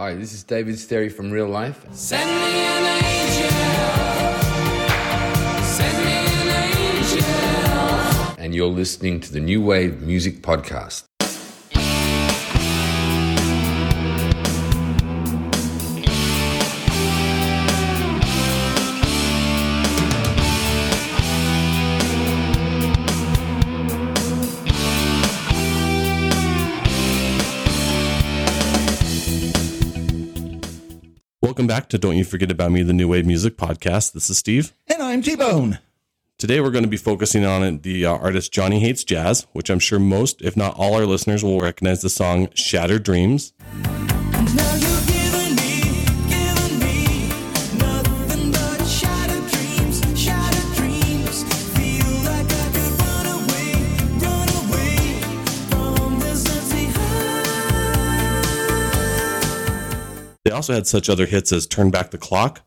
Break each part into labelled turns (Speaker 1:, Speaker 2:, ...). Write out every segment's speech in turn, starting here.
Speaker 1: Hi, this is David Sterry from Real Life.
Speaker 2: Send me an angel. Send me an angel.
Speaker 1: and you're listening to the New Wave Music Podcast.
Speaker 3: Back to Don't You Forget About Me, the New Wave Music Podcast. This is Steve.
Speaker 4: And I'm T Bone.
Speaker 3: Today we're going to be focusing on the uh, artist Johnny Hates Jazz, which I'm sure most, if not all, our listeners will recognize the song Shattered Dreams. Also had such other hits as Turn Back the Clock,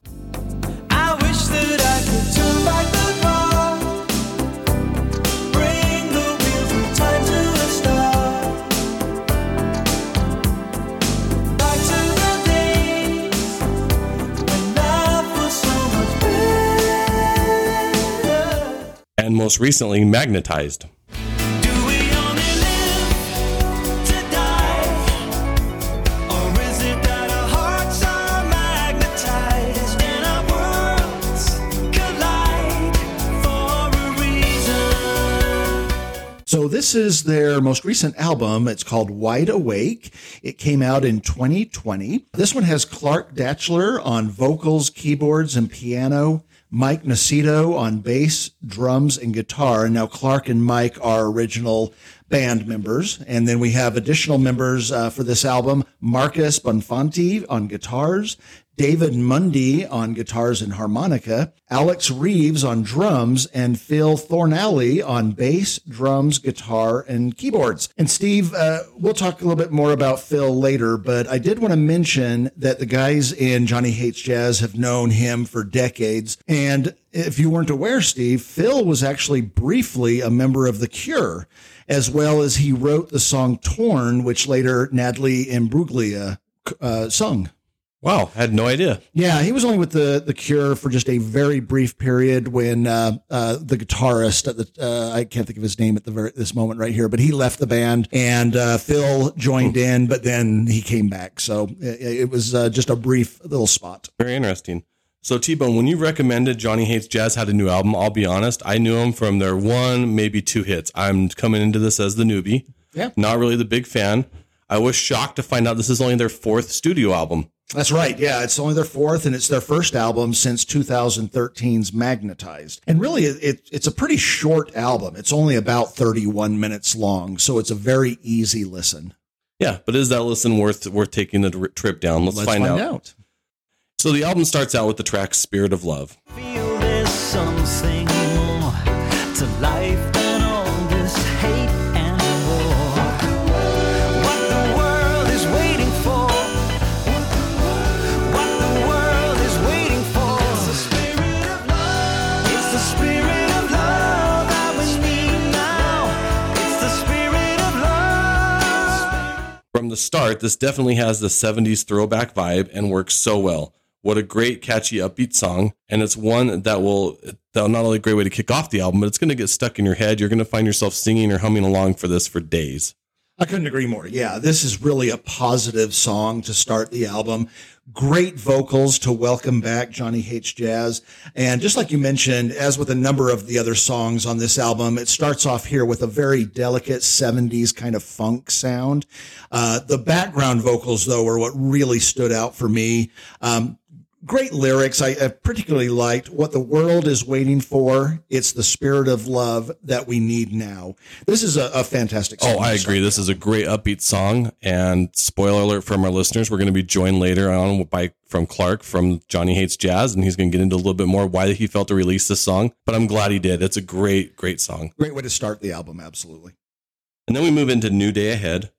Speaker 3: and most recently
Speaker 4: I this is their most recent album. It's called Wide Awake. It came out in 2020. This one has Clark Datchler on vocals, keyboards, and piano. Mike Nocito on bass, drums, and guitar. And now Clark and Mike are original band members. And then we have additional members uh, for this album. Marcus Bonfanti on guitars, David Mundy on guitars and harmonica, Alex Reeves on drums, and Phil Thornalley on bass, drums, guitar, and keyboards. And Steve, uh, we'll talk a little bit more about Phil later, but I did want to mention that the guys in Johnny Hates Jazz have known him for decades. And if you weren't aware, Steve, Phil was actually briefly a member of The Cure, as well as he wrote the song Torn, which later Natalie Imbruglia uh, sung.
Speaker 3: Wow, had no idea.
Speaker 4: Yeah, he was only with the the Cure for just a very brief period when uh, uh, the guitarist at the uh, I can't think of his name at the very this moment right here, but he left the band and uh, Phil joined in, but then he came back. So it, it was uh, just a brief little spot.
Speaker 3: Very interesting. So T Bone, when you recommended Johnny Hates Jazz had a new album, I'll be honest, I knew him from their one, maybe two hits. I'm coming into this as the newbie.
Speaker 4: Yeah.
Speaker 3: Not really the big fan. I was shocked to find out this is only their fourth studio album.
Speaker 4: That's right. Yeah, it's only their fourth, and it's their first album since 2013's Magnetized. And really, it, it, it's a pretty short album. It's only about 31 minutes long, so it's a very easy listen.
Speaker 3: Yeah, but is that listen worth worth taking the trip down? Let's, find, out. So the album starts out with the track "Spirit of Love." From the start, this definitely has the 70s throwback vibe and works so well. What a great, catchy, upbeat song. And it's one that will, that not only a great way to kick off the album, but it's going to get stuck in your head. You're going to find yourself singing or humming along for this for days.
Speaker 4: I couldn't agree more. Yeah, this is really a positive song to start the album. Great vocals to welcome back Johnny Hates Jazz. And just like you mentioned, as with a number of the other songs on this album, it starts off here with a very delicate 70s kind of funk sound. Uh, the background vocals, though, are what really stood out for me. Um, great lyrics. I, I particularly liked what the world is waiting for. It's the spirit of love that we need now. This is a, a fantastic oh, song.
Speaker 3: Oh, I agree. This is a great upbeat song. And spoiler alert from our listeners, we're going to be joined later on by from Clark from Johnny Hates Jazz, and he's going to get into a little bit more why he felt to release this song. But I'm glad he did. It's a great, great song.
Speaker 4: Great way to start the album. Absolutely.
Speaker 3: And then we move into New Day Ahead.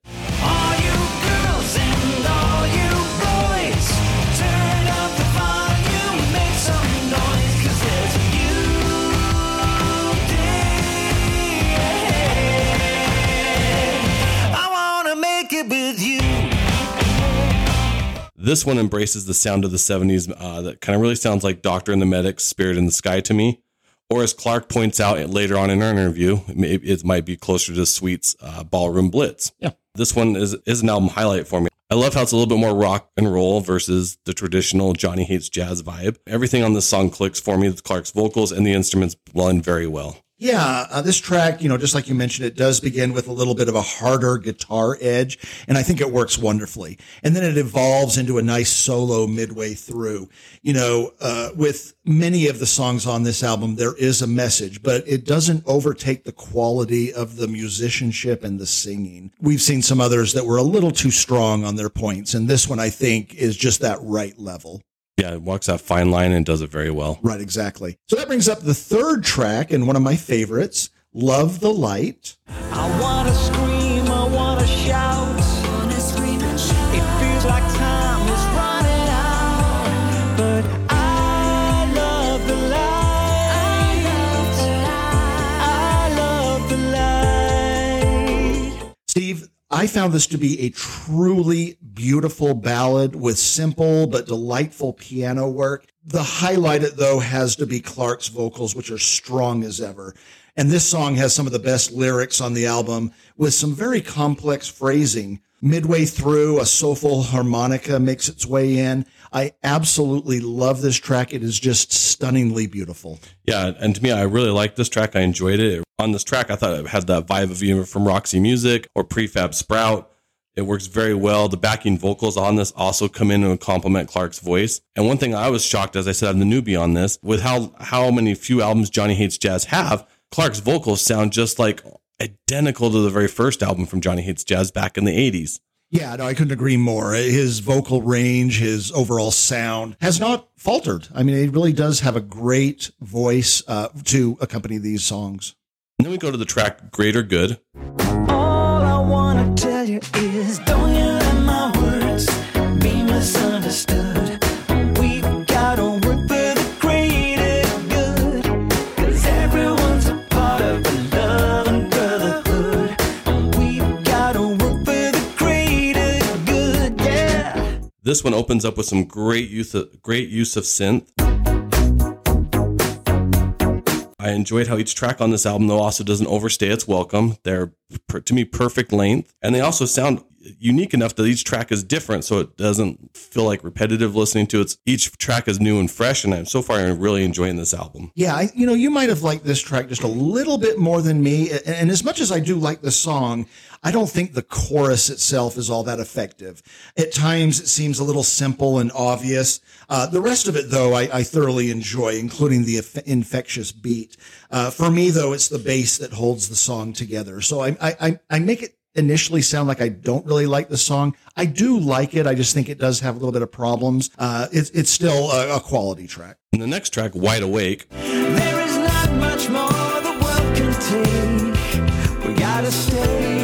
Speaker 3: This one embraces the sound of the 70s uh, that kind of really sounds like Doctor and the Medics, Spirit in the Sky to me. Or as Clark points out later on in our interview, it, may, it might be closer to Sweet's uh, Ballroom Blitz.
Speaker 5: Yeah.
Speaker 3: This one is, is an album highlight for me. I love how it's a little bit more rock and roll versus the traditional Johnny Hates Jazz vibe. Everything on this song clicks for me. Clark's vocals and the instruments blend very well.
Speaker 4: Yeah, uh, this track, you know, just like you mentioned, it does begin with a little bit of a harder guitar edge, and I think it works wonderfully. And then it evolves into a nice solo midway through. You know, uh, with many of the songs on this album, there is a message, but it doesn't overtake the quality of the musicianship and the singing. We've seen some others that were a little too strong on their points, and this one, I think, is just that right level.
Speaker 3: Yeah, it walks that fine line and does it very well.
Speaker 4: Right, exactly. So that brings up the third track and one of my favorites, Love the Light.
Speaker 2: I wanna scream, I wanna shout. I
Speaker 4: found this to be a truly beautiful ballad with simple but delightful piano work. The highlight, though, has to be Clark's vocals, which are strong as ever. And this song has some of the best lyrics on the album with some very complex phrasing. Midway through, a soulful harmonica makes its way in. I absolutely love this track. It is just stunningly beautiful.
Speaker 3: Yeah, and to me, I really liked this track. I enjoyed it. On this track, I thought it had that vibe of even from Roxy Music or Prefab Sprout. It works very well. The backing vocals on this also come in and complement Clark's voice. And one thing I was shocked, as I said, I'm the newbie on this, with how how many few albums Johnny Hates Jazz have. Clark's vocals sound just like identical to the very first album from Johnny Hates Jazz back in the 80s.
Speaker 4: Yeah, no, I couldn't agree more. His vocal range, his overall sound has not faltered. I mean, he really does have a great voice uh, to accompany these songs.
Speaker 3: And then we go to the track Greater Good. This one opens up with some great use of great use of synth. I enjoyed how each track on this album, though, also doesn't overstay its welcome. They're, to me, perfect length. And they also sound unique enough that each track is different, so it doesn't feel like repetitive listening to it. Each track is new and fresh, and I'm so far really enjoying this album.
Speaker 4: Yeah, I, you know, you might have liked this track just a little bit more than me. And, and as much as I do like the song, I don't think the chorus itself is all that effective. At times, it seems a little simple and obvious. Uh, the rest of it, though, I, I thoroughly enjoy, including the eff- infectious beat. Uh, for me, though, it's the bass that holds the song together. So I, I, I- I make it initially sound like I don't really like the song. I do like it. I just think it does have a little bit of problems. Uh, it's, it's still a, a quality track.
Speaker 3: And the next track, Wide Awake,
Speaker 2: There is not much more the world can take. We gotta stay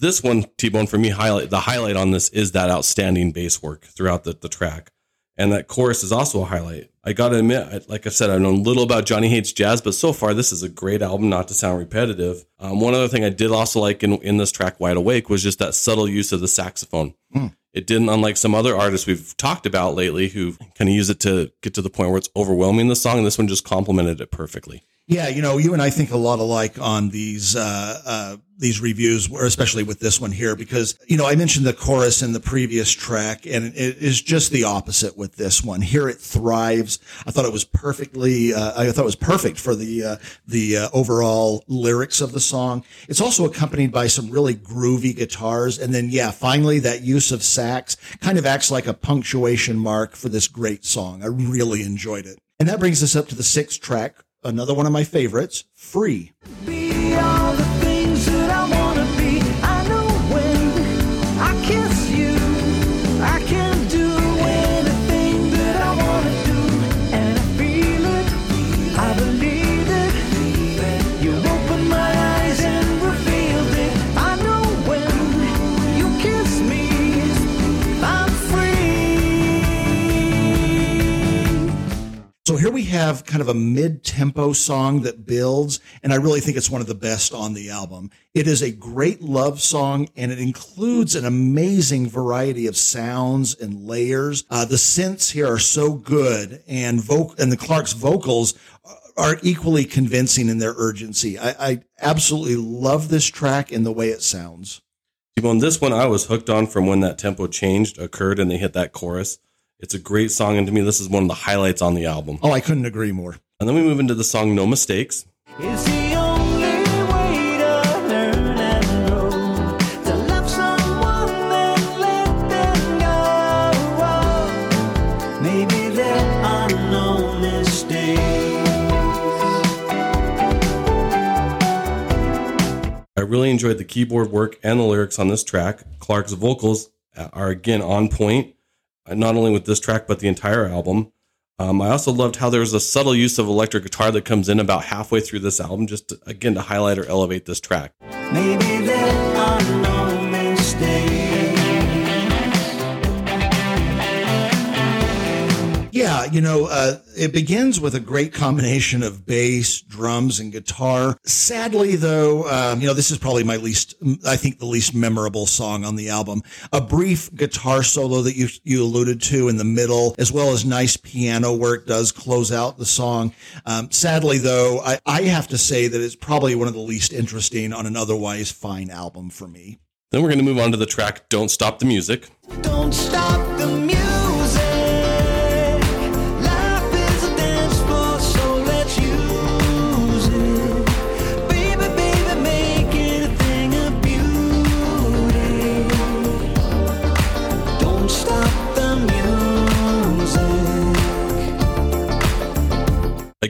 Speaker 3: this one t-bone for me highlight the highlight on this is that outstanding bass work throughout the, the track. And that chorus is also a highlight. I gotta admit I- like i said i've known a little about johnny hates jazz but so far this is a great album not to sound repetitive. Um, one other thing i did also like in, in this track wide awake was just that subtle use of the saxophone. It didn't unlike some other artists we've talked about lately who kind of use it to get to the point where it's overwhelming the song this one just complemented it perfectly
Speaker 4: Yeah, you know, you and I think a lot alike on these uh, uh, these reviews, especially with this one here, because you know I mentioned the chorus in the previous track, and it is just the opposite with this one. Here it thrives. I thought it was perfectly. Uh, I thought it was perfect for the uh, the uh, overall lyrics of the song. It's also accompanied by some really groovy guitars, and then yeah, finally that use of sax kind of acts like a punctuation mark for this great song. I really enjoyed it, and that brings us up to the sixth track another one of my favorites, Free. Here we have kind of a mid-tempo song that builds, and I really think it's one of the best on the album. It is a great love song, and it includes an amazing variety of sounds and layers. Uh, the synths here are so good, and voc- and the Clark's vocals are equally convincing in their urgency. I, I absolutely love this track and the way it sounds.
Speaker 3: T-Bone, this one I was hooked on from when that tempo changed occurred and they hit that chorus. It's a great song, and to me, this is one of the highlights on the album.
Speaker 4: Oh, I couldn't agree more.
Speaker 3: And then we move into the song "No Mistakes."
Speaker 2: It's the only way to learn and grow. To love someone and let them go. Maybe there are no mistakes.
Speaker 3: I really enjoyed the keyboard work and the lyrics on this track. Clark's vocals are again on point, not only with this track but the entire album. Um, I also loved how there's a subtle use of electric guitar that comes in about halfway through this album, just to, again to highlight or elevate this track.
Speaker 2: Maybe there
Speaker 4: Yeah, you know, uh, it begins with a great combination of bass, drums, and guitar. Sadly, though, um, you know, this is probably my least, I think, the least memorable song on the album. A brief guitar solo that you you alluded to in the middle, as well as nice piano work, does close out the song. Um, sadly, though, I, I have to say that it's probably one of the least interesting on an otherwise fine album for me.
Speaker 3: Then we're going to move on to the track "Don't Stop the Music."
Speaker 2: Don't stop the music.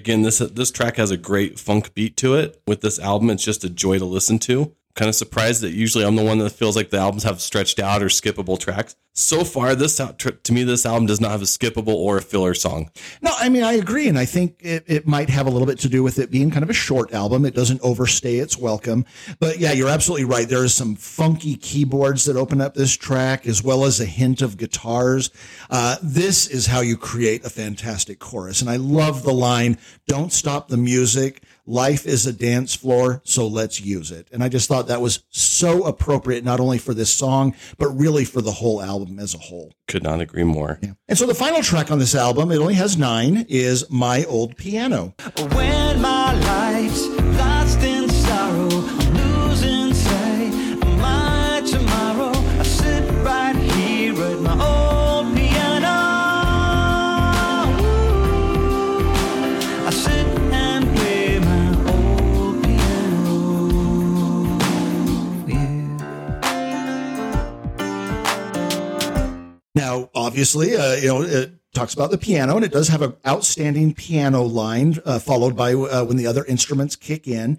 Speaker 3: Again, this this track has a great funk beat to it. With this album, it's just a joy to listen to. Kind of surprised that usually I'm the one that feels like the albums have stretched out or skippable tracks. So far, this to me, this album does not have a skippable or a filler song.
Speaker 4: No, I mean, I agree. And I think it, it might have a little bit to do with it being kind of a short album. It doesn't overstay its welcome. But yeah, you're absolutely right. There is some funky keyboards that open up this track, as well as a hint of guitars. Uh, this is how you create a fantastic chorus. And I love the line, don't stop the music. Life is a dance floor, so let's use it. And I just thought that was so appropriate, not only for this song, but really for the whole album as a whole.
Speaker 3: Could not agree more.
Speaker 4: And so the final track on this album, it only has nine, is My Old Piano.
Speaker 2: When my
Speaker 4: Now, obviously, uh, you know, it talks about the piano, and it does have an outstanding piano line, uh, followed by uh, when the other instruments kick in.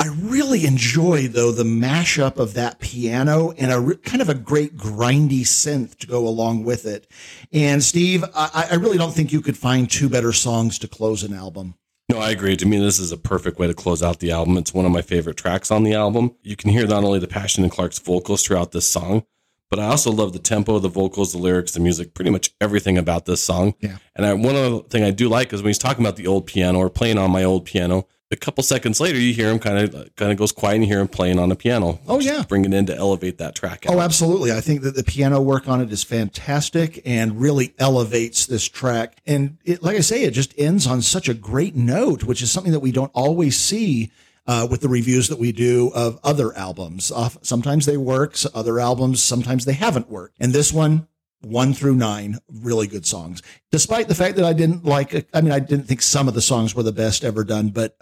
Speaker 4: I really enjoy, though, the mashup of that piano and a kind of a great grindy synth to go along with it. And Steve, I, I really don't think you could find two better songs to close an album.
Speaker 3: No, I agree. To me, this is a perfect way to close out the album. It's one of my favorite tracks on the album. You can hear not only the passion in Clark's vocals throughout this song, but I also love the tempo, the vocals, the lyrics, the music, pretty much everything about this song.
Speaker 4: Yeah.
Speaker 3: And I, one other thing I do like is when he's talking about the old piano or playing on my old piano. A couple seconds later, you hear him kind of kind of goes quiet, and you hear him playing on a piano.
Speaker 4: Oh, yeah.
Speaker 3: bringing it in to elevate that track. out.
Speaker 4: Oh, absolutely. I think that the piano work on it is fantastic and really elevates this track. And it, like I say, it just ends on such a great note, which is something that we don't always see uh, with the reviews that we do of other albums. Uh, sometimes they work, so other albums, sometimes they haven't worked. And this one, one through nine, really good songs. Despite the fact that I didn't like, I mean, I didn't think some of the songs were the best ever done, but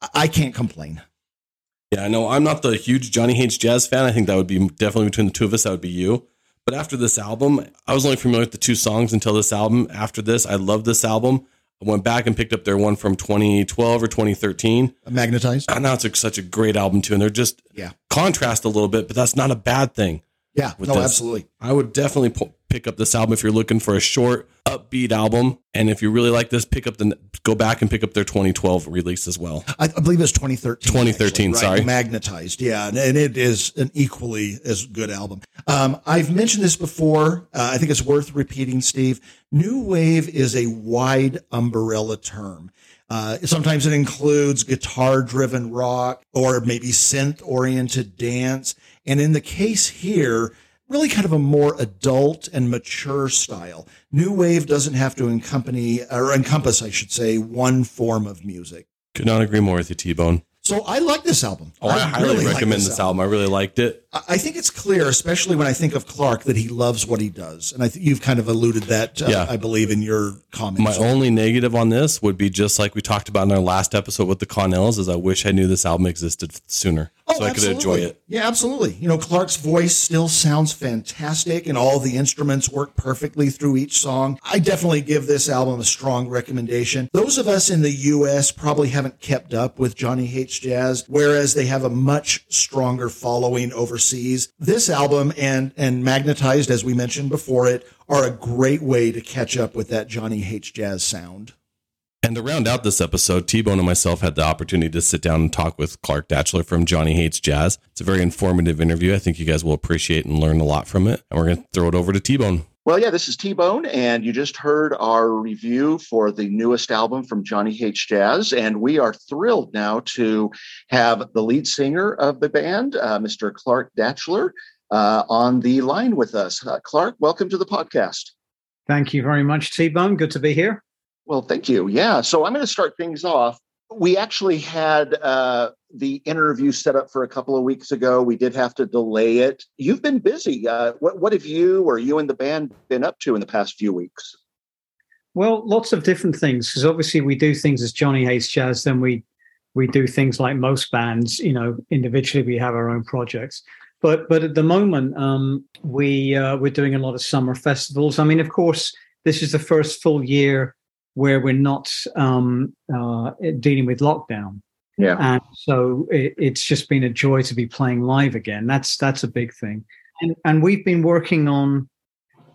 Speaker 4: I- I can't complain.
Speaker 3: Yeah, I know I'm not the huge Johnny Hates jazz fan. I think that would be definitely between the two of us. That would be you. But after this album, I was only familiar with the two songs until this album. After this, I love this album. I went back and picked up their one from 2012 or 2013.
Speaker 4: Magnetized?
Speaker 3: And now it's such a great album too. And they're just
Speaker 4: Yeah.
Speaker 3: contrast a little bit, but that's not a bad thing.
Speaker 4: Yeah. No,
Speaker 3: this.
Speaker 4: absolutely.
Speaker 3: I would definitely p- pick up this album if you're looking for a short, upbeat album. And if you really like this, pick up the go back and pick up their 2012 release as well.
Speaker 4: I, I believe it's 2013.
Speaker 3: 2013,
Speaker 4: actually,
Speaker 3: sorry.
Speaker 4: Magnetized. Yeah. And, and it is an equally as good album. Um, I've mentioned this before. Uh, I think it's worth repeating, Steve. New wave is a wide umbrella term. Uh, sometimes it includes guitar driven rock or maybe synth oriented dance. And in the case here, really kind of a more adult and mature style. New wave doesn't have to accompany or encompass, I should say, one form of music.
Speaker 3: Could not agree more with you, T Bone.
Speaker 4: So I like this album.
Speaker 3: Oh, I, highly
Speaker 4: really like
Speaker 3: recommend this album. I really liked it.
Speaker 4: I I think it's clear, especially when I think of Clark, that he loves what he does, and I think you've kind of alluded that. Uh,
Speaker 3: Yeah.
Speaker 4: I believe in your comments.
Speaker 3: My only negative on this would be just like we talked about in our last episode with the Connells, is I wish I knew this album existed sooner Oh, so I could enjoy
Speaker 4: absolutely.
Speaker 3: it.
Speaker 4: Yeah, absolutely. You know, Clark's voice still sounds fantastic, and all the instruments work perfectly through each song. I definitely give this album a strong recommendation. Those of us in the U.S. probably haven't kept up with Johnny Hates Jazz, whereas they have a much stronger following overseas. This album and and Magnetized, as we mentioned before it, are a great way to catch up with that Johnny Hates Jazz sound.
Speaker 3: And to round out this episode, T Bone and myself had the opportunity to sit down and talk with Clark Datchler from Johnny Hates Jazz. It's a very informative interview. I think you guys will appreciate and learn a lot from it. And we're going to throw it over to T Bone.
Speaker 5: Well, yeah, this is T Bone, and you just heard our review for the newest album from Johnny Hates Jazz. And we are thrilled now to have the lead singer of the band, uh, Mr. Clark Datchler, uh, on the line with us. Uh, Clark, welcome to the podcast.
Speaker 6: Thank you very much, T Bone. Good to be here.
Speaker 5: Well, thank you. Yeah. So I'm going to start things off. We actually had uh, the interview set up for a couple of weeks ago. We did have to delay it. You've been busy. Uh, what, what have you or you and the band been up to in the past few weeks?
Speaker 6: Well, lots of different things because obviously we do things as Johnny Hates Jazz. Then we we do things like most bands. You know, individually we have our own projects. But but at the moment, um, we uh, we're doing a lot of summer festivals. I mean, of course, this is the first full year where we're not um, uh, dealing with lockdown.
Speaker 5: Yeah.
Speaker 6: and so it, it's just been a joy to be playing live again. That's that's a big thing, and and we've been working on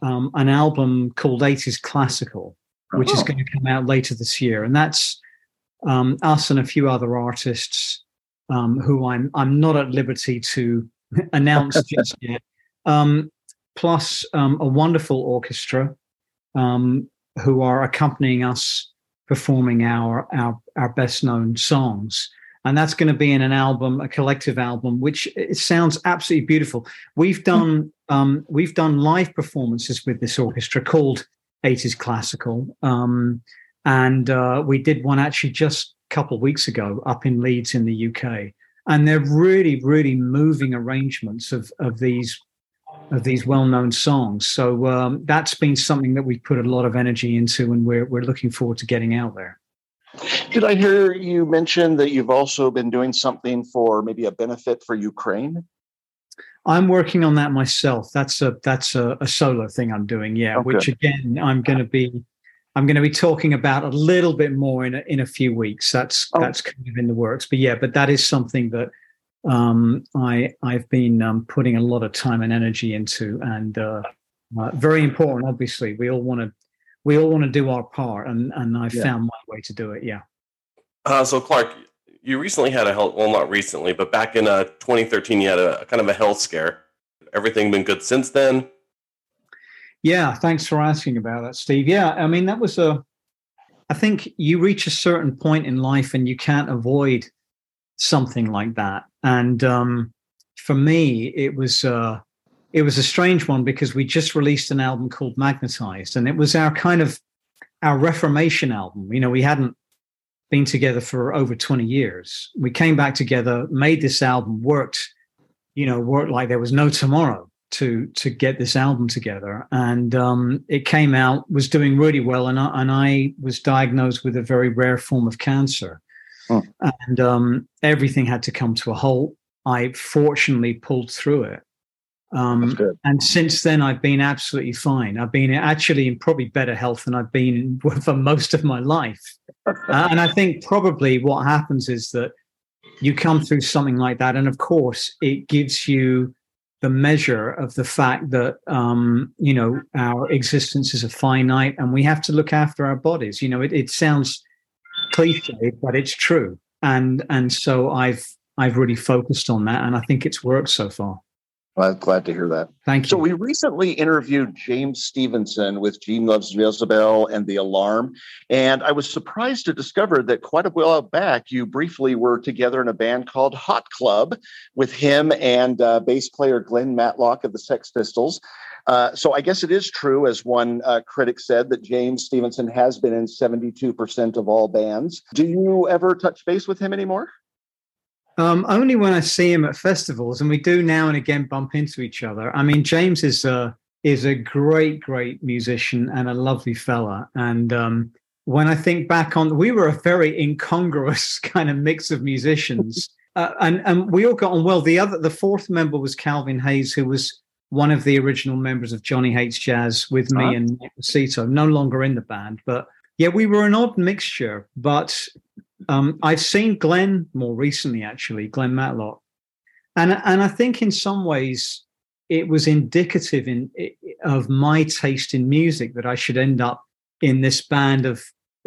Speaker 6: um, an album called 80s Classical, which is
Speaker 5: Oh.
Speaker 6: going to come out later this year, and that's um, us and a few other artists um, who I'm I'm not at liberty to announce just yet. Um, plus um, a wonderful orchestra um, who are accompanying us performing our our our best known songs. And that's going to be in an album a collective album which it sounds absolutely beautiful. We've done um, we've done live performances with this orchestra called 80s classical um, and uh, we did one actually just a couple of weeks ago up in leeds in the uk and they're really really moving arrangements of of these of these well-known songs so um, that's been something that we've put a lot of energy into and we're, we're looking forward to getting out there
Speaker 5: Did I hear you mention that you've also been doing something for maybe a benefit for Ukraine?
Speaker 6: I'm working on that myself. That's a that's a, a solo thing I'm doing. Yeah,
Speaker 5: Okay.
Speaker 6: which again I'm going to be I'm going to be talking about a little bit more in a, in a few weeks. That's
Speaker 5: Oh.
Speaker 6: that's kind of in the works. But yeah, but that is something that um, I I've been um, putting a lot of time and energy into, and uh, uh, very important. Obviously, we all want to we all want to do our part, and and I
Speaker 5: Yeah.
Speaker 6: found my way to do it. Yeah.
Speaker 3: Uh, so, Clark, you recently had a health, well, not recently, but back in uh, 2013, you had a kind of a health scare. Everything been good since then?
Speaker 6: Yeah, thanks for asking about that, Steve. Yeah, I mean that was a. I think you reach a certain point in life and you can't avoid something like that. And um, for me, it was uh, it was a strange one because we just released an album called Magnetized, and it was our kind of our Reformation album. You know, we hadn't been together for over twenty years. We came back together, made this album, worked, you know, worked like there was no tomorrow to to get this album together and um, it came out was doing really well and I, and I was diagnosed with a very rare form of cancer
Speaker 5: Hmm.
Speaker 6: and um, everything had to come to a halt. I fortunately pulled through it. Um, and since then I've been absolutely fine. I've been actually in probably better health than I've been for most of my life. Uh, and I think probably what happens is that you come through something like that and of course it gives you the measure of the fact that um, you know our existence is a finite and we have to look after our bodies. You know, it, it sounds cliche, but it's true. And and so I've I've really focused on that, and I think it's worked so far.
Speaker 5: Well, I'm glad to hear that.
Speaker 6: Thank you.
Speaker 5: So we recently interviewed James Stevenson with Gene Loves Jezebel and The Alarm, and I was surprised to discover that quite a while back you briefly were together in a band called Hot Club with him and uh, bass player Glenn Matlock of the Sex Pistols. Uh, so I guess it is true, as one uh, critic said, that James Stevenson has been in 72% of all bands. Do you ever touch base with him anymore?
Speaker 6: Um, only when I see him at festivals, and we do now and again bump into each other. I mean, James is a is a great, great musician and a lovely fella. And um, when I think back on, we were a very incongruous kind of mix of musicians, uh, and and we all got on well. The other, the fourth member was Calvin Hayes, who was one of the original members of Johnny Hates Jazz with me
Speaker 5: Ah.
Speaker 6: and Nick Rosito, no longer in the band, but yeah, we were an odd mixture. But um, I've seen Glenn more recently, actually, Glenn Matlock, and and I think in some ways it was indicative in of my taste in music that I should end up in this band of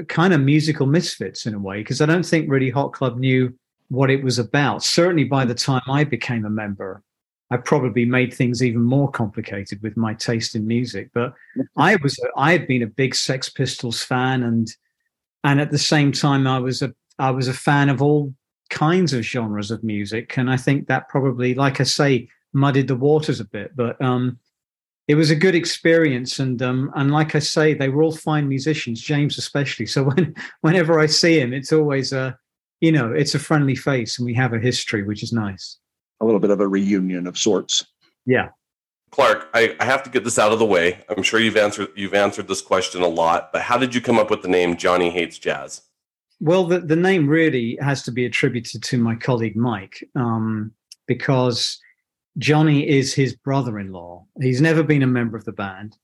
Speaker 6: kind of musical misfits in a way because I don't think really Hot Club knew what it was about. Certainly by the time I became a member, I probably made things even more complicated with my taste in music. But I was I had been a big Sex Pistols fan and and at the same time I was a I was a fan of all kinds of genres of music. And I think that probably like I say muddied the waters a bit but um it was a good experience. And um and like I say they were all fine musicians James especially. So when whenever I see him it's always a you know it's a friendly face and we have a history which is nice
Speaker 5: A little bit of a reunion of sorts.
Speaker 6: yeah
Speaker 3: Clark, I, I have to get this out of the way. I'm sure you've answered you've answered this question a lot, but how did you come up with the name Johnny Hates Jazz?
Speaker 6: Well, the, the name really has to be attributed to my colleague Mike, um, because Johnny is his brother in law. He's never been a member of the band,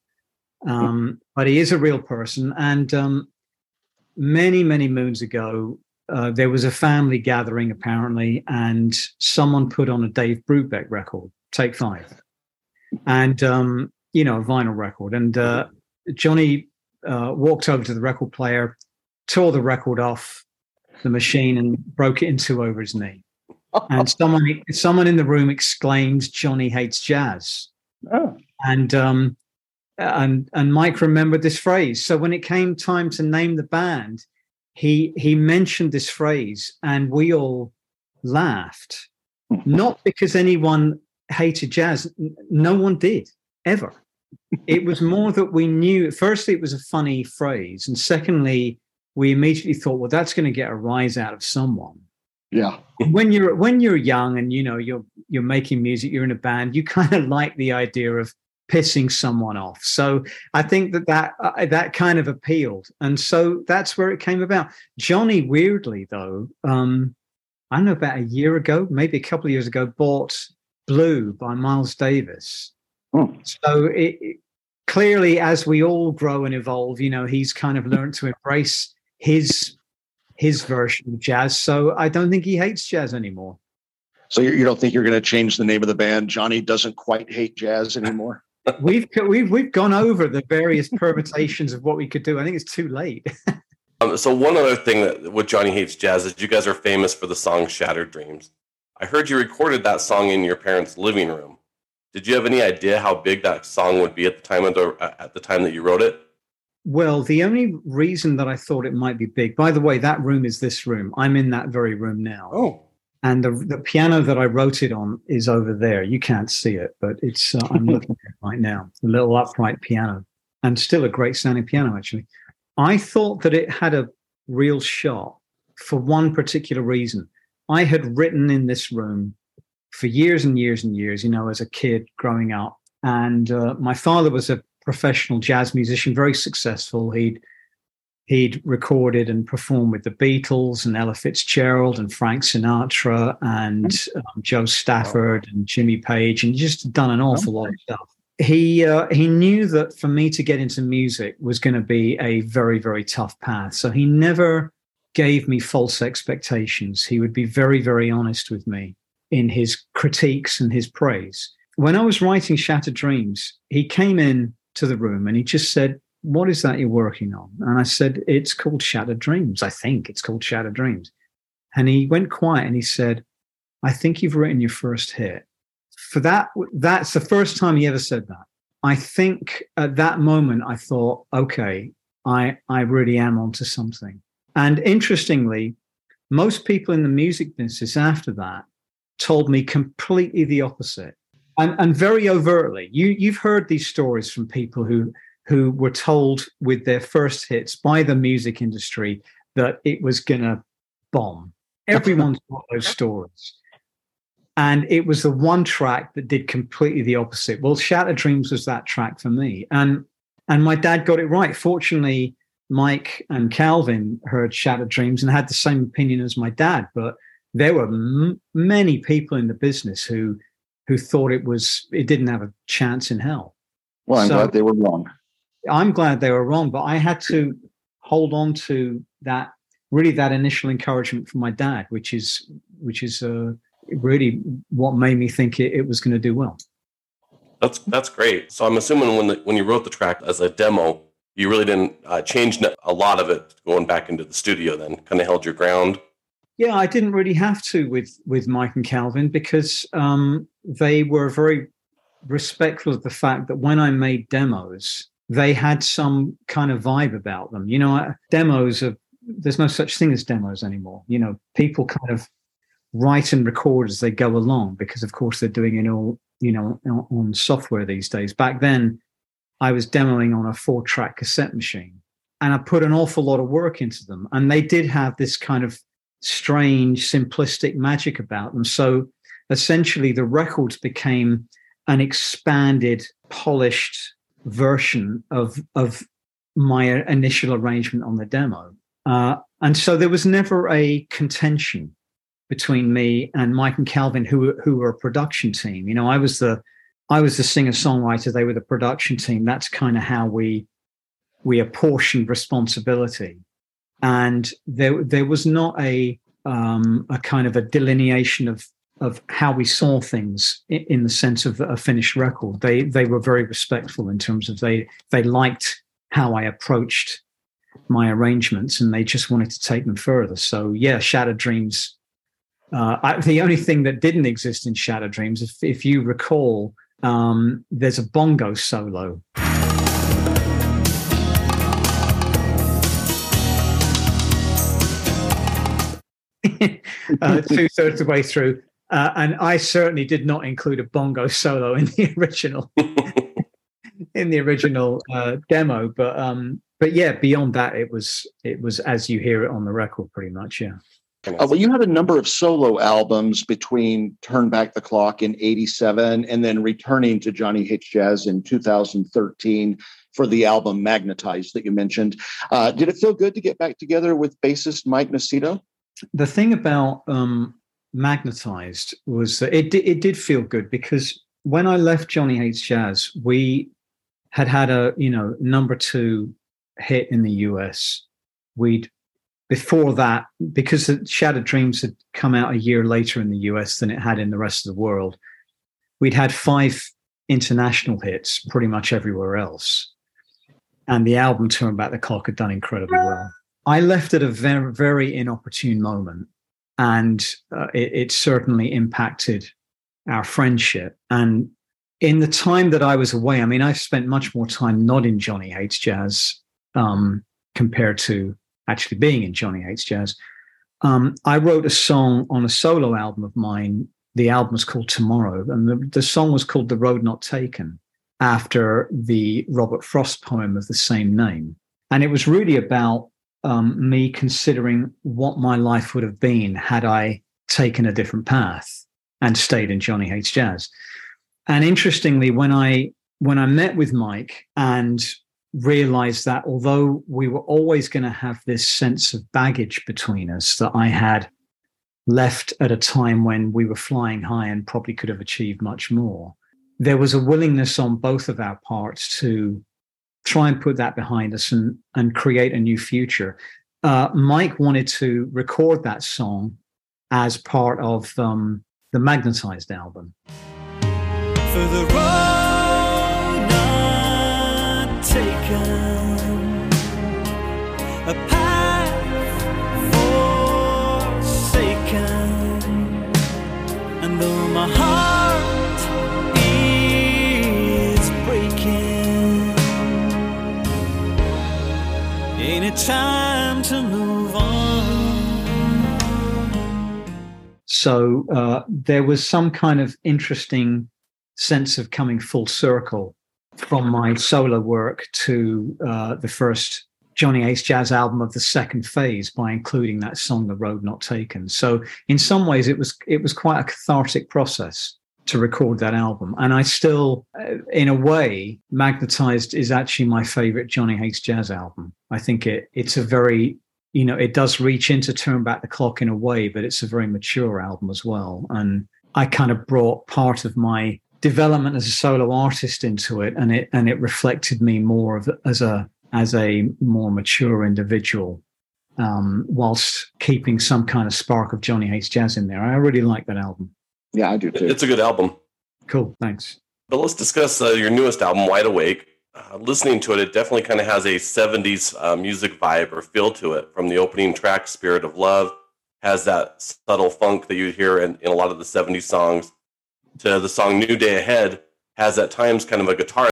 Speaker 6: um, but he is a real person. And um, many, many moons ago, uh, there was a family gathering apparently, and someone put on a Dave Brubeck record, Take Five, and um, you know, a vinyl record. And uh, Johnny uh, walked over to the record player, tore the record off the machine, and broke it in two over his knee. And someone, someone in the room exclaimed, "Johnny hates jazz."
Speaker 5: Oh.
Speaker 6: and um, and and Mike remembered this phrase. So when it came time to name the band, he he mentioned this phrase, and we all laughed. Hmm. Not because anyone hated jazz. No one did ever. It was more that we knew. Firstly, it was a funny phrase, and secondly, we immediately thought, well, that's going to get a rise out of someone
Speaker 5: Yeah.
Speaker 6: when you're when you're young and you know you're you're making music you're in a band you kind of like the idea of pissing someone off so i think that that uh, that kind of appealed and so that's where it came about johnny weirdly though um i don't know about a year ago maybe a couple of years ago bought blue by miles davis
Speaker 5: Hmm.
Speaker 6: so it, it- clearly as we all grow and evolve you know he's kind of learned to embrace his his version of jazz. So I don't think he hates jazz anymore.
Speaker 5: So you, you don't think you're going to change the name of the band? Johnny doesn't quite hate jazz anymore.
Speaker 6: We've we've we've gone over the various permutations of what we could do. I think it's too late.
Speaker 3: Um, so one other thing that with Johnny Hates Jazz is you guys are famous for the song Shattered Dreams. I heard you recorded that song in your parents' living room. Did you have any idea how big that song would be at the time of the at the time that you wrote it?
Speaker 6: Well, the only reason that I thought it might be big, by the way, that room is this room. I'm in that very room now.
Speaker 5: Oh,
Speaker 6: And the, the piano that I wrote it on is over there. You can't see it, but it's uh, I'm looking at it right now. A little upright piano, and still a great sounding piano, actually. I thought that it had a real shot for one particular reason. I had written in this room for years and years and years, you know, as a kid growing up. And uh, my father was a professional jazz musician, very successful. He'd he'd recorded and performed with the Beatles and Ella Fitzgerald and Frank Sinatra and um, Jo Stafford and Jimmy Page and just done an awful lot of stuff. He uh, he knew that for me to get into music was going to be a very very tough path. So he never gave me false expectations. He would be very very honest with me in his critiques and his praise. when I was writing Shattered Dreams, he came in to the room and he just said, What is that you're working on? And I said, It's called Shattered Dreams. I think it's called Shattered Dreams. And he went quiet and he said, I think you've written your first hit. For that, that's the first time he ever said that. I think at that moment I thought, okay, I I really am onto something. And interestingly, most people in the music business after that told me completely the opposite. And, and very overtly, you you've heard these stories from people who who were told with their first hits by the music industry that it was gonna bomb. Everyone's got those stories. And it was the one track that did completely the opposite. Well, Shattered Dreams was that track for me. And and my dad got it right. Fortunately, Mike and Calvin heard Shattered Dreams and had the same opinion as my dad. But there were m- many people in the business who who thought it was it didn't have a chance in hell.
Speaker 5: Well, I'm
Speaker 6: So-
Speaker 5: glad they were wrong.
Speaker 6: I'm glad they were wrong, but I had to hold on to that really that initial encouragement from my dad, which is which is uh, really what made me think it, it was going to do well.
Speaker 3: That's that's great. So I'm assuming when the, when you wrote the track as a demo, you really didn't uh, change a lot of it going back into the studio. Then kind of held your ground.
Speaker 6: Yeah, I didn't really have to with with Mike and Calvin because um, they were very respectful of the fact that when I made demos, they had some kind of vibe about them. You know, uh, demos are there's no such thing as demos anymore. You know, people kind of write and record as they go along because, of course, they're doing it all you know on, on software these days. Back then, I was demoing on a four track cassette machine, and I put an awful lot of work into them, and they did have this kind of strange, simplistic magic about them. So essentially, the records became an expanded, polished version of of my initial arrangement on the demo. Uh, and so there was never a contention between me and Mike and Calvin, who who were a production team. You know, I was the I was the singer songwriter. They were the production team. That's kind of how we we apportioned responsibility and there there was not a um, a kind of a delineation of of how we saw things in, the sense of a finished record. They they were very respectful in terms of they they liked how I approached my arrangements, and they just wanted to take them further. So yeah, Shattered Dreams. Uh, I, the only thing that didn't exist in Shattered Dreams, if, if you recall, um, there's a bongo solo uh, two thirds of the way through. Uh, and I certainly did not include a bongo solo in the original in the original uh, demo. But um, but yeah, beyond that, it was it was as you hear it on the record, pretty much. Yeah.
Speaker 5: Uh, well, you had a number of solo albums between Turn Back the Clock in 87 and then returning to Johnny Hates Jazz in 2013 for the album Magnetized that you mentioned. Uh, did it feel good to get back together with bassist Mike Nocito?
Speaker 6: the thing about um, magnetized was that it it did feel good because when I left Johnny Hates Jazz, we had had a you know number two hit in the US. We'd before that because the Shattered Dreams had come out a year later in the US than it had in the rest of the world. We'd had five international hits pretty much everywhere else, and the album Turn Back the Clock had done incredibly well. I left at a very, very inopportune moment, and uh, it, it certainly impacted our friendship. And in the time that I was away, I mean, I've spent much more time not in Johnny Hates Jazz um, compared to actually being in Johnny Hates Jazz. Um, I wrote a song on a solo album of mine. The album was called Tomorrow, and the, the song was called The Road Not Taken after the Robert Frost poem of the same name. And it was really about um, me considering what my life would have been had I taken a different path and stayed in Johnny Hates Jazz. And interestingly, when I when I met with Mike and realized that although we were always going to have this sense of baggage between us that I had left at a time when we were flying high and probably could have achieved much more, there was a willingness on both of our parts to try and put that behind us and and create a new future. Uh, Mike wanted to record that song as part of um, the Magnetized album.
Speaker 2: for the road not taken, a path forsaken, and though my heart time to move on?
Speaker 6: So uh, there was some kind of interesting sense of coming full circle from my solo work to uh, the first Johnny Hates jazz album of the second phase by including that song "The Road Not Taken." So in some ways, it was it was quite a cathartic process to record that album, and I still, uh, in a way, "Magnetized" is actually my favorite Johnny Hates jazz album. I think it it's a very you know, it does reach into turn back the clock in a way, but it's a very mature album as well. And I kind of brought part of my development as a solo artist into it, and it and it reflected me more of as a as a more mature individual, um, whilst keeping some kind of spark of Johnny Hates Jazz in there. I really like that album.
Speaker 5: Yeah, I do too.
Speaker 3: It's a good album.
Speaker 6: Cool, thanks.
Speaker 3: But let's discuss uh, your newest album, Wide Awake. Uh, listening to it, it definitely kind of has a 70s uh, music vibe or feel to it. From the opening track, Spirit of Love, has that subtle funk that you hear in, in a lot of the 70s songs, to the song New Day Ahead, has at times kind of a guitar.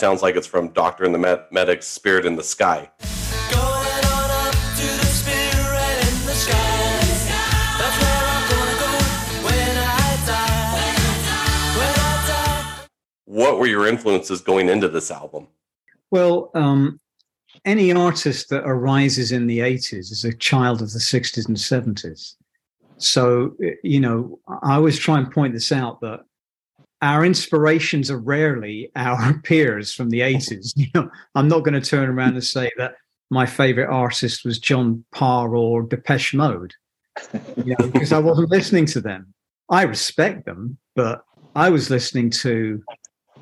Speaker 3: Sounds like it's from Doctor and the Med- Medic's Spirit in the Sky.
Speaker 2: Going on up to the spirit in the sky. That's where I'm gonna go when I die. When I die.
Speaker 3: What were your influences going into this album?
Speaker 6: Well, um, any artist that arises in the 80s is a child of the 60s and 70s. So, you know, I always try and point this out that our inspirations are rarely our peers from the 80s. You know, I'm not going to turn around and say that my favorite artist was John Parr or Depeche Mode, you know, because I wasn't listening to them. I respect them, but I was listening to,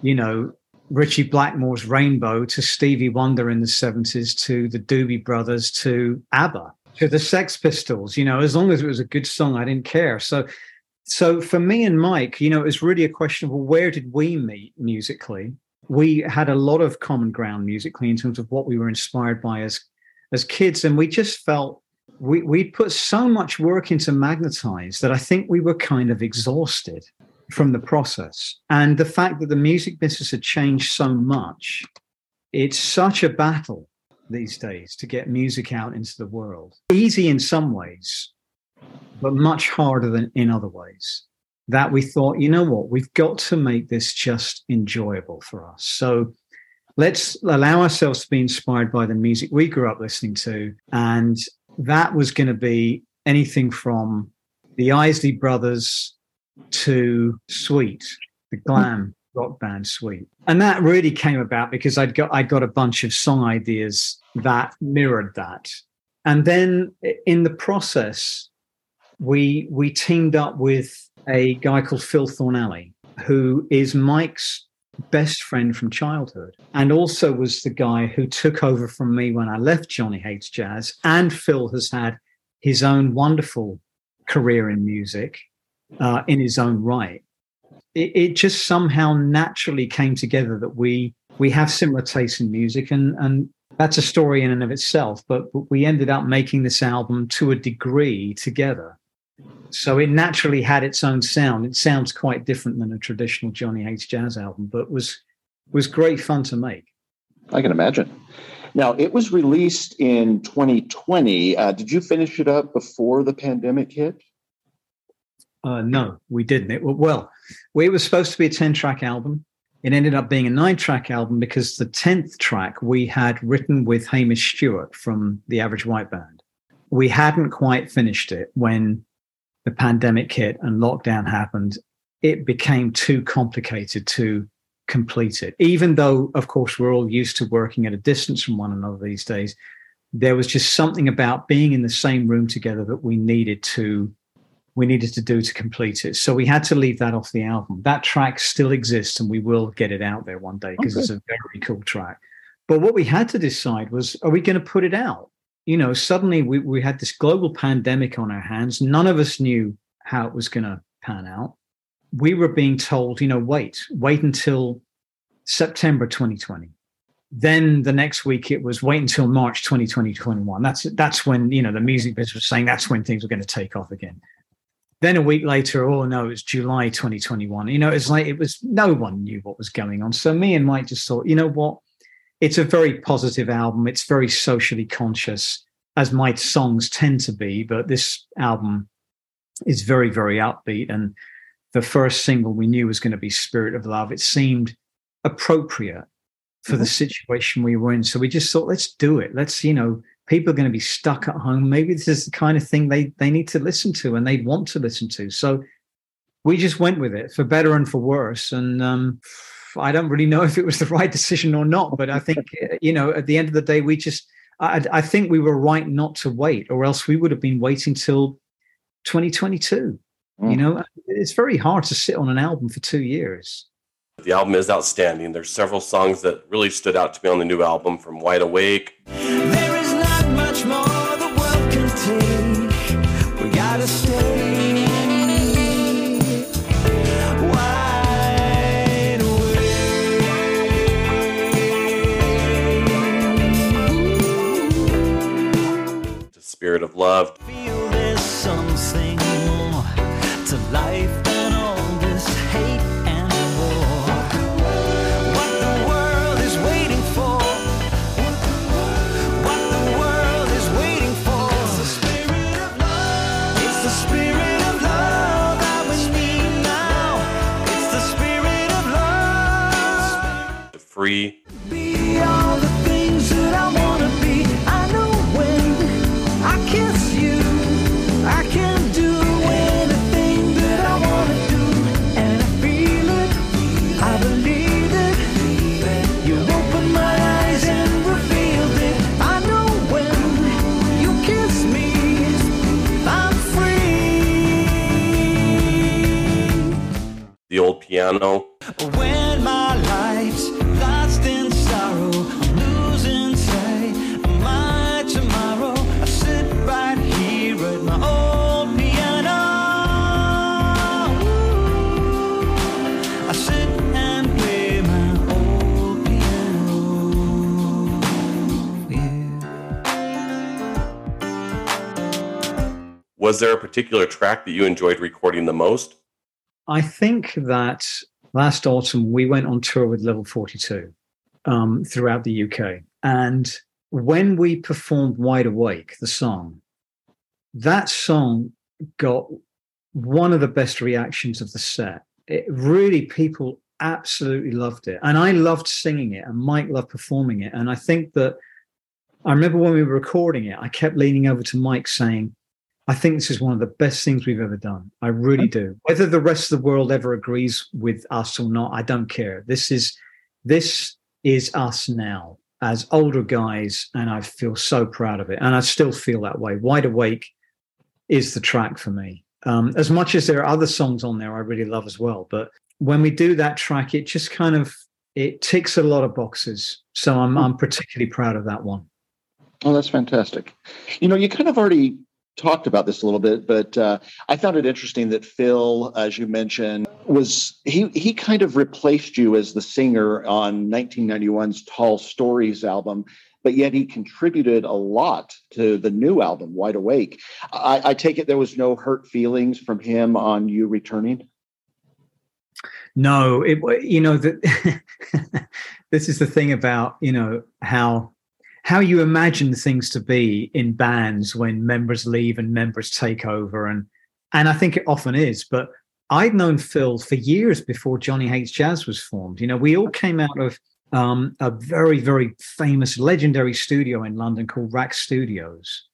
Speaker 6: you know, Ritchie Blackmore's Rainbow to Stevie Wonder in the 70s to the Doobie Brothers to ABBA to the Sex Pistols. You know, as long as it was a good song, I didn't care. So, so for me and Mike, you know, it was really a question of well, where did we meet musically? We had a lot of common ground musically in terms of what we were inspired by as as kids, and we just felt we we'd put so much work into Magnetize that I think we were kind of exhausted from the process. And the fact that the music business had changed so much, it's such a battle these days to get music out into the world. Easy in some ways, but much harder than in other ways. That we thought, you know what, we've got to make this just enjoyable for us. So let's allow ourselves to be inspired by the music we grew up listening to. And that was going to be anything from the Isley Brothers to Sweet, the glam rock band Sweet. And that really came about because I'd got I got a bunch of song ideas that mirrored that. And then in the process, we we teamed up with a guy called Phil Thornalley, who is Mike's best friend from childhood, and also was the guy who took over from me when I left Johnny Hates Jazz. And Phil has had his own wonderful career in music uh, in his own right. It, it just somehow naturally came together that we we have similar tastes in music, and and that's a story in and of itself. But, but we ended up making this album to a degree together. So it naturally had its own sound. It sounds quite different than a traditional Johnny Hates Jazz album, but was was great fun to make.
Speaker 5: I can imagine. Now, it was released in 2020. Uh, did you finish it up before the pandemic hit?
Speaker 6: Uh, no, we didn't. It well, it was supposed to be a ten track album. It ended up being a nine track album because the tenth track we had written with Hamish Stewart from the Average White Band. We hadn't quite finished it when the pandemic hit and lockdown happened. It became too complicated to complete it. Even though, of course, we're all used to working at a distance from one another these days, there was just something about being in the same room together that we needed to we needed to do to complete it. So we had to leave that off the album. That track still exists and we will get it out there one day because
Speaker 5: Okay.
Speaker 6: it's a very cool track. But what we had to decide was are we going to put it out? You know, suddenly we, we had this global pandemic on our hands. None of us knew how it was going to pan out. We were being told, you know, wait, wait until September 2020. Then the next week it was wait until March 2020, 21. That's that's when, you know, the music business was saying that's when things were going to take off again. Then a week later, oh no, it's July 2021. You know, it's like it was no one knew what was going on. So me and Mike just thought, you know what? It's a very positive album. It's very socially conscious, as my songs tend to be, but this album is very, very upbeat. And the first single we knew was going to be Spirit of Love. It seemed appropriate for the situation we were in. So we just thought, let's do it. Let's, you know, people are going to be stuck at home. Maybe this is the kind of thing they they need to listen to and they want to listen to. So we just went with it for better and for worse. And um, I don't really know if it was the right decision or not, but I think uh, you know at the end of the day, we just I, I think we were right not to wait, or else we would have been waiting till 2022. You mm. know, it's very hard to sit on an album for two years.
Speaker 3: The album is outstanding. There's several songs that really stood out to me on the new album from Wide Awake.
Speaker 2: There is not much more the world can take. We gotta stay
Speaker 3: to Piano.
Speaker 2: When my life's lost in sorrow, losing sight of my tomorrow. I sit right here at my old piano. I sit and play my old piano. Yeah.
Speaker 3: Was there a particular track that you enjoyed recording the most?
Speaker 6: I think that last autumn we went on tour with Level 42 um, throughout the UK. And when we performed Wide Awake, the song, that song got one of the best reactions of the set. It really, people absolutely loved it. And I loved singing it, and Mike loved performing it. And I think that I remember when we were recording it, I kept leaning over to Mike saying, I think this is one of the best things we've ever done. I really do. Whether the rest of the world ever agrees with us or not, I don't care. This is this is us now as older guys, and I feel so proud of it. And I still feel that way. Wide Awake is the track for me. Um, as much as there are other songs on there I really love as well, but when we do that track, it just kind of it ticks a lot of boxes. So I'm I'm particularly proud of that one.
Speaker 5: Oh, that's fantastic. You know, you kind of already talked about this a little bit, but uh, I found it interesting that Phil, as you mentioned, was he he kind of replaced you as the singer on 1991's Tall Stories album, but yet he contributed a lot to the new album, Wide Awake. I, I take it there was no hurt feelings from him on you returning.
Speaker 6: No, it you know that this is the thing about you know how how you imagine things to be in bands when members leave and members take over and and I think it often is but I'd known Phil for years before Johnny Hates Jazz was formed. You know we all came out of um, a very very famous legendary studio in London called RAK Studios.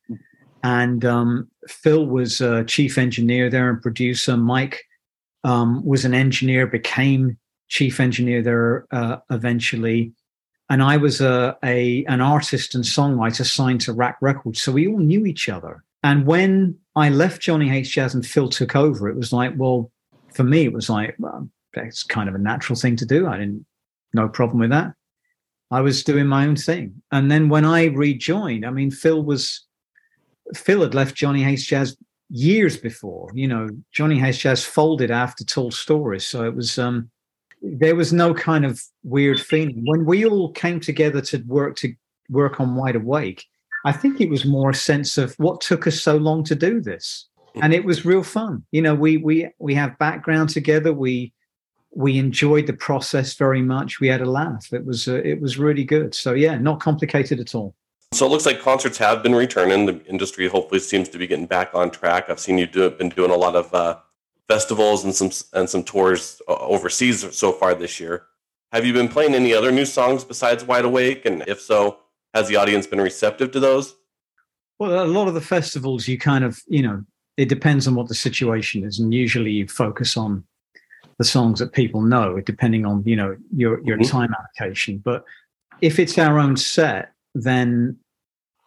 Speaker 6: And um, Phil was uh, chief engineer there and producer. Mike um, was an engineer became chief engineer there uh, eventually and I was a, a an artist and songwriter signed to RAK Records, so we all knew each other. And when I left Johnny Hates Jazz and Phil took over, it was like, well, for me, it was like, well, that's kind of a natural thing to do. I didn't, no problem with that. I was doing my own thing. And then when I rejoined, I mean, Phil was Phil had left Johnny Hates Jazz years before. You know, Johnny Hates Jazz folded after Tall Stories, so it was um, there was no kind of weird feeling when we all came together to work to work on Wide Awake. I think it was more a sense of what took us so long to do this, and it was real fun. You know, we we we have background together. We we enjoyed the process very much. We had a laugh. It was uh, it was really good. So yeah, not complicated at all.
Speaker 3: So it looks like concerts have been returning. The industry hopefully seems to be getting back on track. I've seen you do been doing a lot of uh, festivals and some and some tours uh, overseas so far this year. Have you been playing any other new songs besides Wide Awake? And if so, has the audience been receptive to those?
Speaker 6: Well, a lot of the festivals, you kind of, you know, it depends on what the situation is, and usually you focus on the songs that people know, depending on you know your your
Speaker 3: Mhm.
Speaker 6: time allocation. But if it's our own set, then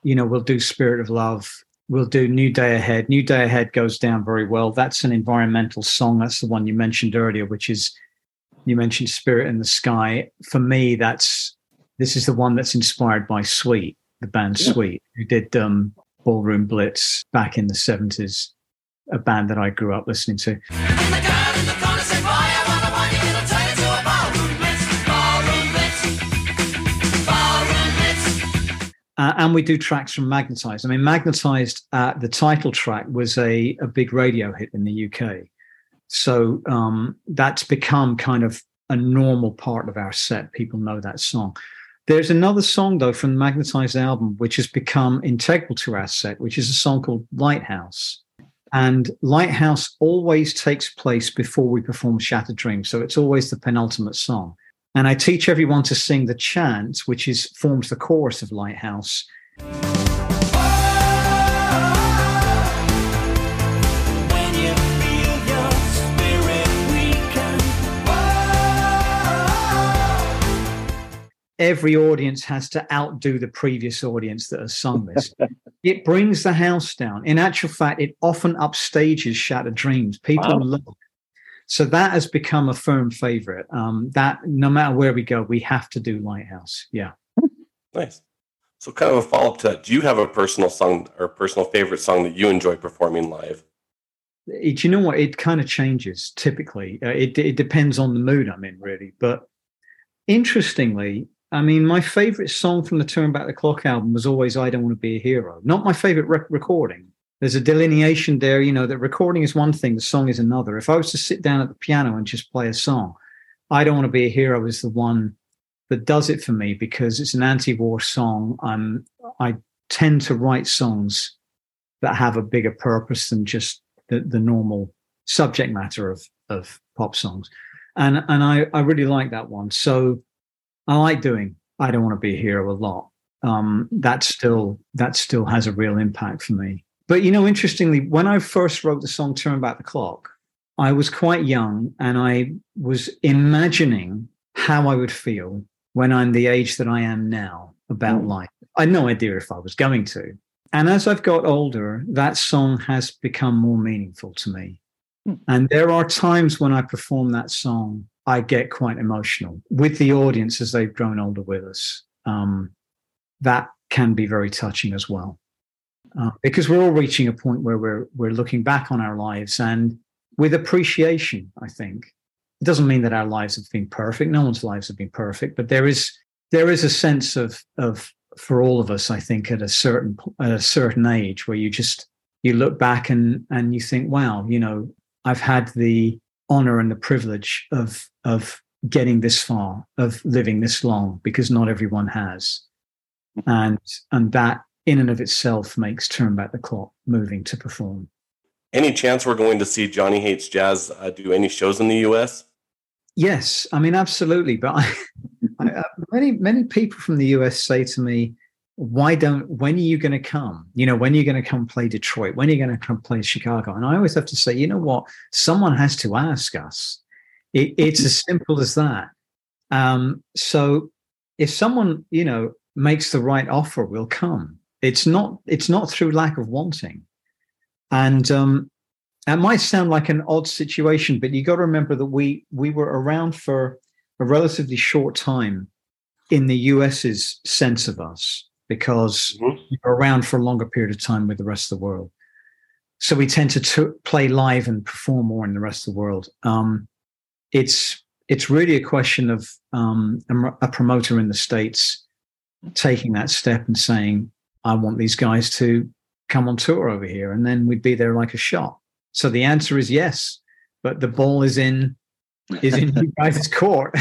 Speaker 6: you know we'll do Spirit of Love. We'll do New Day Ahead. New Day Ahead goes down very well. That's an environmental song. That's the one you mentioned earlier, which is you mentioned Spirit in the Sky. For me, that's this is the one that's inspired by Sweet, the band
Speaker 5: Yeah.
Speaker 6: Sweet, who did um, Ballroom Blitz back in the seventies, a band that I grew up listening to. Uh, and we do tracks from Magnetized. I mean, Magnetized, uh, the title track was a, a big radio hit in the UK. So um, that's become kind of a normal part of our set. People know that song. There's another song, though, from the Magnetized album, which has become integral to our set, which is a song called Lighthouse. And Lighthouse always takes place before we perform Shattered Dreams. So it's always the penultimate song. And I teach everyone to sing the chant, which is forms the chorus of Lighthouse.
Speaker 2: When you feel your spirit weaken,
Speaker 6: Every audience has to outdo the previous audience that has sung this. it brings the house down. In actual fact, it often upstages Shattered Dreams. People
Speaker 5: Wow.
Speaker 6: love. So that has become a firm favorite. Um, that no matter where we go, we have to do Lighthouse. Yeah.
Speaker 3: Nice. So, kind of a follow up to that, do you have a personal song or personal favorite song that you enjoy performing live?
Speaker 6: it, you know what? It kind of changes typically. Uh, it, it depends on the mood I'm in, really. But interestingly, I mean, my favorite song from the Turn Back the Clock album was always I Don't Want to Be a Hero. Not my favorite rec- recording. There's a delineation there, you know, that recording is one thing, the song is another. If I was to sit down at the piano and just play a song, I Don't Want to Be a Hero is the one that does it for me because it's an anti war song. I'm, I tend to write songs that have a bigger purpose than just the, the normal subject matter of of pop songs and and i i really like that one so i like doing i don't want to be a hero a lot um that still that still has a real impact for me but you know interestingly when i first wrote the song turn back the clock i was quite young and i was imagining how i would feel when i'm the age that i am now about
Speaker 5: Mm.
Speaker 6: life i had no idea if i was going to and as I've got older, that song has become more meaningful to me.
Speaker 5: Hmm.
Speaker 6: And there are times when I perform that song, I get quite emotional with the audience as they've grown older with us. Um, that can be very touching as well, uh, because we're all reaching a point where we're we're looking back on our lives and with appreciation. I think it doesn't mean that our lives have been perfect. No one's lives have been perfect, but there is there is a sense of of for all of us, I think, at a certain at a certain age where you just you look back and and you think, wow, you know, I've had the honor and the privilege of of getting this far, of living this long, because not everyone has, and and that in and of itself makes turn back the clock moving to perform.
Speaker 3: Any chance we're going to see Johnny Hates Jazz uh, do any shows in the US?
Speaker 6: Yes, I mean absolutely. But I, I, uh, many many people from the US say to me, "Why don't? When are you going to come? You know, when are you going to come play Detroit? When are you going to come play Chicago?" And I always have to say, you know what? Someone has to ask us. It, it's as simple as that. Um, so, if someone you know makes the right offer, we'll come. It's not. It's not through lack of wanting. And um, that might sound like an odd situation, but you got to remember that we we were around for a relatively short time in the US's sense of us because
Speaker 3: Mhm.
Speaker 6: you're around for a longer period of time with the rest of the world. So we tend to t- play live and perform more in the rest of the world. Um, it's it's really a question of um, a promoter in the states taking that step and saying, "I want these guys to come on tour over here," and then we'd be there like a shot. So the answer is yes, but the ball is in is in you guys' court.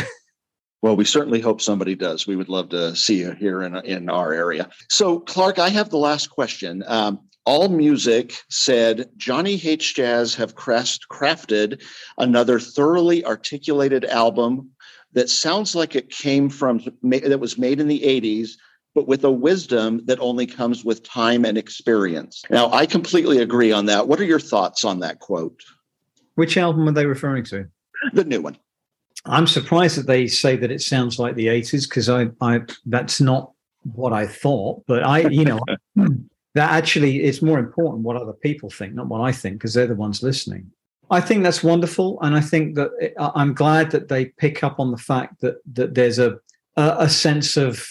Speaker 5: Well, we certainly hope somebody does. We would love to see you here in, in our area. So, Clark, I have the last question. Um, All Music said Johnny Hates Jazz have crest, crafted another thoroughly articulated album that sounds like it came from that was made in the 80s but with a wisdom that only comes with time and experience. Now, I completely agree on that. What are your thoughts on that quote?
Speaker 6: Which album are they referring to?
Speaker 5: The new one.
Speaker 6: I'm surprised that they say that it sounds like the 80s because I, I that's not what I thought. But I, you know, that actually it's more important what other people think, not what I think, because they're the ones listening. I think that's wonderful, and I think that it, I- I'm glad that they pick up on the fact that that there's a a, a sense of,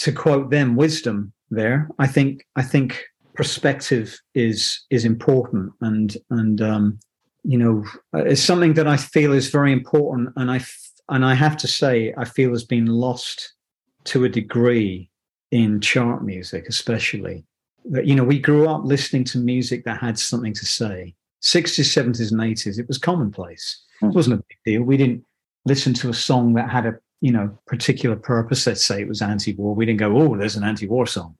Speaker 6: to quote them, wisdom there. I think I think perspective is is important, and and um, you know, it's something that I feel is very important, and I f- and I have to say I feel has been lost to a degree in chart music, especially. That you know, we grew up listening to music that had something to say. 60s, 70s, and 80s, it was commonplace. It wasn't a big deal. We didn't listen to a song that had a you know particular purpose. Let's say it was anti-war. We didn't go, oh, there's an anti-war song.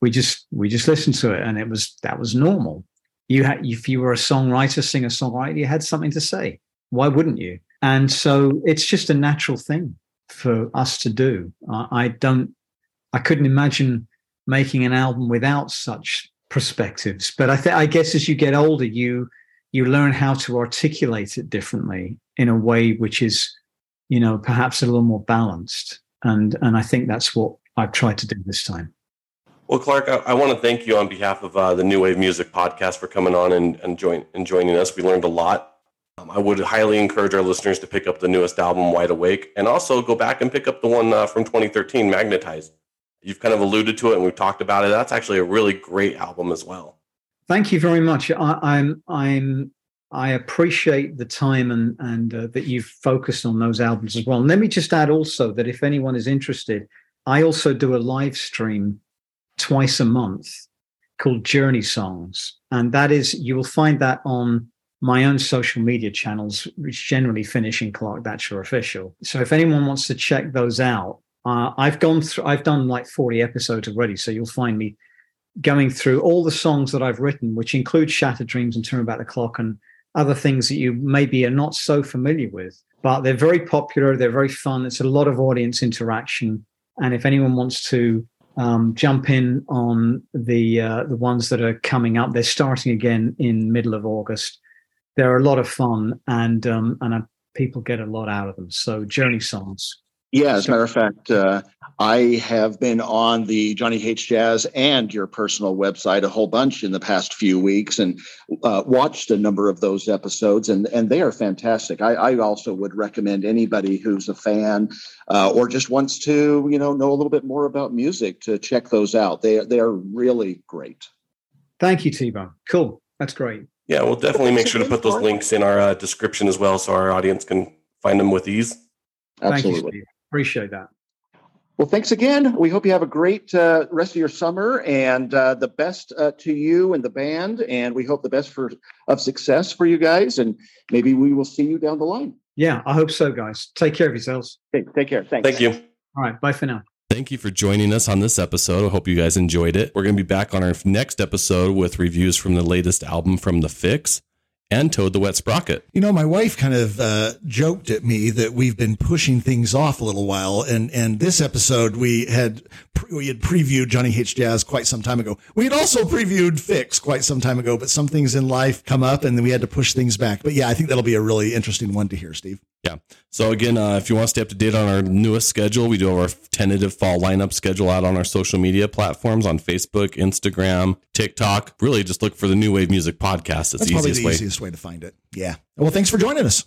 Speaker 6: We just we just listened to it, and it was that was normal you had if you were a songwriter singer songwriter you had something to say why wouldn't you and so it's just a natural thing for us to do i, I don't i couldn't imagine making an album without such perspectives but i think i guess as you get older you you learn how to articulate it differently in a way which is you know perhaps a little more balanced and and i think that's what i've tried to do this time
Speaker 3: Well, Clark, I, I want to thank you on behalf of uh, the New Wave Music Podcast for coming on and, and, join, and joining us. We learned a lot. Um, I would highly encourage our listeners to pick up the newest album, Wide Awake, and also go back and pick up the one uh, from 2013, Magnetized. You've kind of alluded to it and we've talked about it. That's actually a really great album as well.
Speaker 6: Thank you very much. I, I'm I'm I appreciate the time and and uh, that you've focused on those albums as well. And let me just add also that if anyone is interested, I also do a live stream twice a month called Journey Songs, and that is you will find that on my own social media channels, which generally finish in Clark Datchler Official. So if anyone wants to check those out, uh, I've gone through. I've done like forty episodes already, so you'll find me going through all the songs that I've written, which include Shattered Dreams and Turn About the Clock and other things that you maybe are not so familiar with. But they're very popular, they're very fun. It's a lot of audience interaction. And if anyone wants to um, jump in on the uh, the ones that are coming up, they're starting again in middle of August. They're a lot of fun, and um, and uh, people get a lot out of them. So Journey songs.
Speaker 5: Yeah, as a matter of fact, uh, I have been on the Johnny Hates Jazz and your personal website a whole bunch in the past few weeks, and uh, watched a number of those episodes, and and they are fantastic. I, I also would recommend anybody who's a fan uh, or just wants to, you know, know a little bit more about music to check those out. They they are really great.
Speaker 6: Thank you, T-Bone. Cool. That's great.
Speaker 3: Yeah, we'll definitely make sure to put those links in our uh, description as well so our audience can find them with ease.
Speaker 6: Thank you,
Speaker 5: Absolutely.
Speaker 6: Steve. Appreciate that.
Speaker 5: Well, thanks again. We hope you have a great uh, rest of your summer and uh, the best uh, to you and the band. And we hope the best for of success for you guys. And maybe we will see you down the line.
Speaker 6: Yeah, I hope so, guys. Take care of yourselves.
Speaker 5: Okay, take care. Thanks.
Speaker 3: Thank you.
Speaker 6: All right. Bye for now.
Speaker 3: Thank you for joining us on this episode. I hope you guys enjoyed it. We're going to be back on our next episode with reviews from the latest album from The Fixx and Toad the Wet Sprocket.
Speaker 4: You know, my wife kind of uh, joked at me that we've been pushing things off a little while, and and this episode we had we had previewed Johnny Hates Jazz quite some time ago. We had also previewed Fixx quite some time ago, but some things in life come up, and then we had to push things back. But yeah, I think that'll be a really interesting one to hear, Steve.
Speaker 3: Yeah. So again, uh, if you want to stay up to date on our newest schedule, we do have our tentative fall lineup schedule out on our social media platforms on Facebook, Instagram, TikTok. Really, just look for the New Wave Music Podcast. It's
Speaker 4: That's
Speaker 3: the
Speaker 4: probably
Speaker 3: easiest
Speaker 4: the
Speaker 3: way.
Speaker 4: easiest way to find it. Yeah. Well, thanks for joining us.